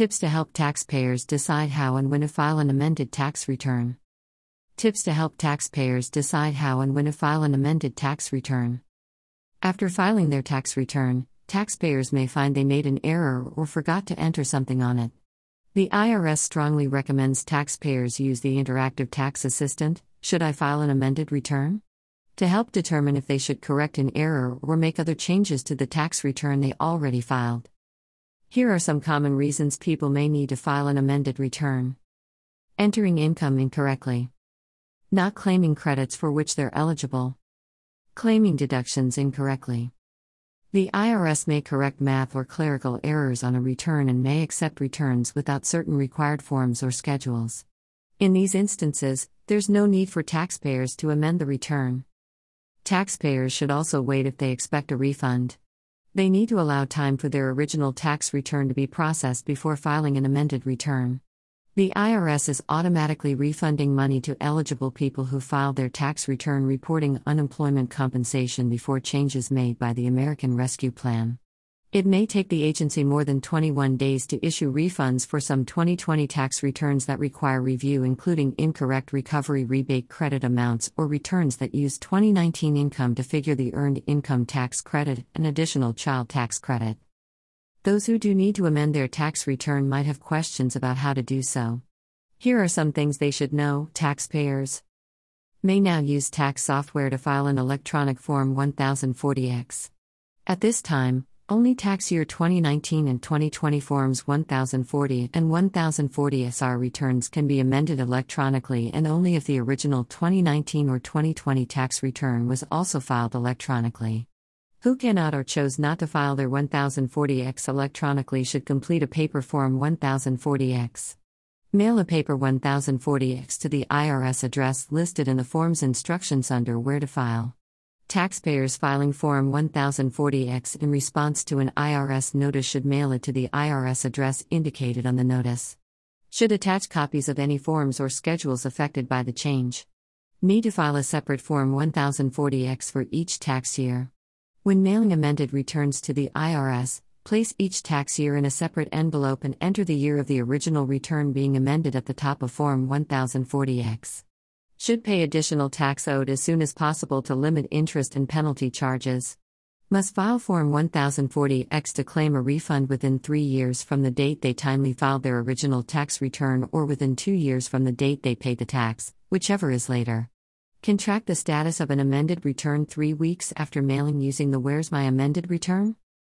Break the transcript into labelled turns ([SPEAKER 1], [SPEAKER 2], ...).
[SPEAKER 1] Tips to help taxpayers decide how and when to file an amended tax return. Tips to help taxpayers decide how and when to file an amended tax return. After filing their tax return, taxpayers may find they made an error or forgot to enter something on it. The IRS strongly recommends taxpayers use the Interactive Tax Assistant Should I file an amended return? to help determine if they should correct an error or make other changes to the tax return they already filed. Here are some common reasons people may need to file an amended return entering income incorrectly, not claiming credits for which they're eligible, claiming deductions incorrectly. The IRS may correct math or clerical errors on a return and may accept returns without certain required forms or schedules. In these instances, there's no need for taxpayers to amend the return. Taxpayers should also wait if they expect a refund. They need to allow time for their original tax return to be processed before filing an amended return. The IRS is automatically refunding money to eligible people who filed their tax return reporting unemployment compensation before changes made by the American Rescue Plan. It may take the agency more than 21 days to issue refunds for some 2020 tax returns that require review, including incorrect recovery rebate credit amounts or returns that use 2019 income to figure the earned income tax credit and additional child tax credit. Those who do need to amend their tax return might have questions about how to do so. Here are some things they should know taxpayers may now use tax software to file an electronic Form 1040X. At this time, only tax year 2019 and 2020 Forms 1040 and 1040 SR returns can be amended electronically and only if the original 2019 or 2020 tax return was also filed electronically. Who cannot or chose not to file their 1040X electronically should complete a paper Form 1040X. Mail a paper 1040X to the IRS address listed in the form's instructions under Where to File. Taxpayers filing Form 1040X in response to an IRS notice should mail it to the IRS address indicated on the notice. Should attach copies of any forms or schedules affected by the change. Need to file a separate Form 1040X for each tax year. When mailing amended returns to the IRS, place each tax year in a separate envelope and enter the year of the original return being amended at the top of Form 1040X should pay additional tax owed as soon as possible to limit interest and penalty charges. Must file Form 1040X to claim a refund within three years from the date they timely filed their original tax return or within two years from the date they paid the tax, whichever is later. Can track the status of an amended return three weeks after mailing using the Where's My Amended Return?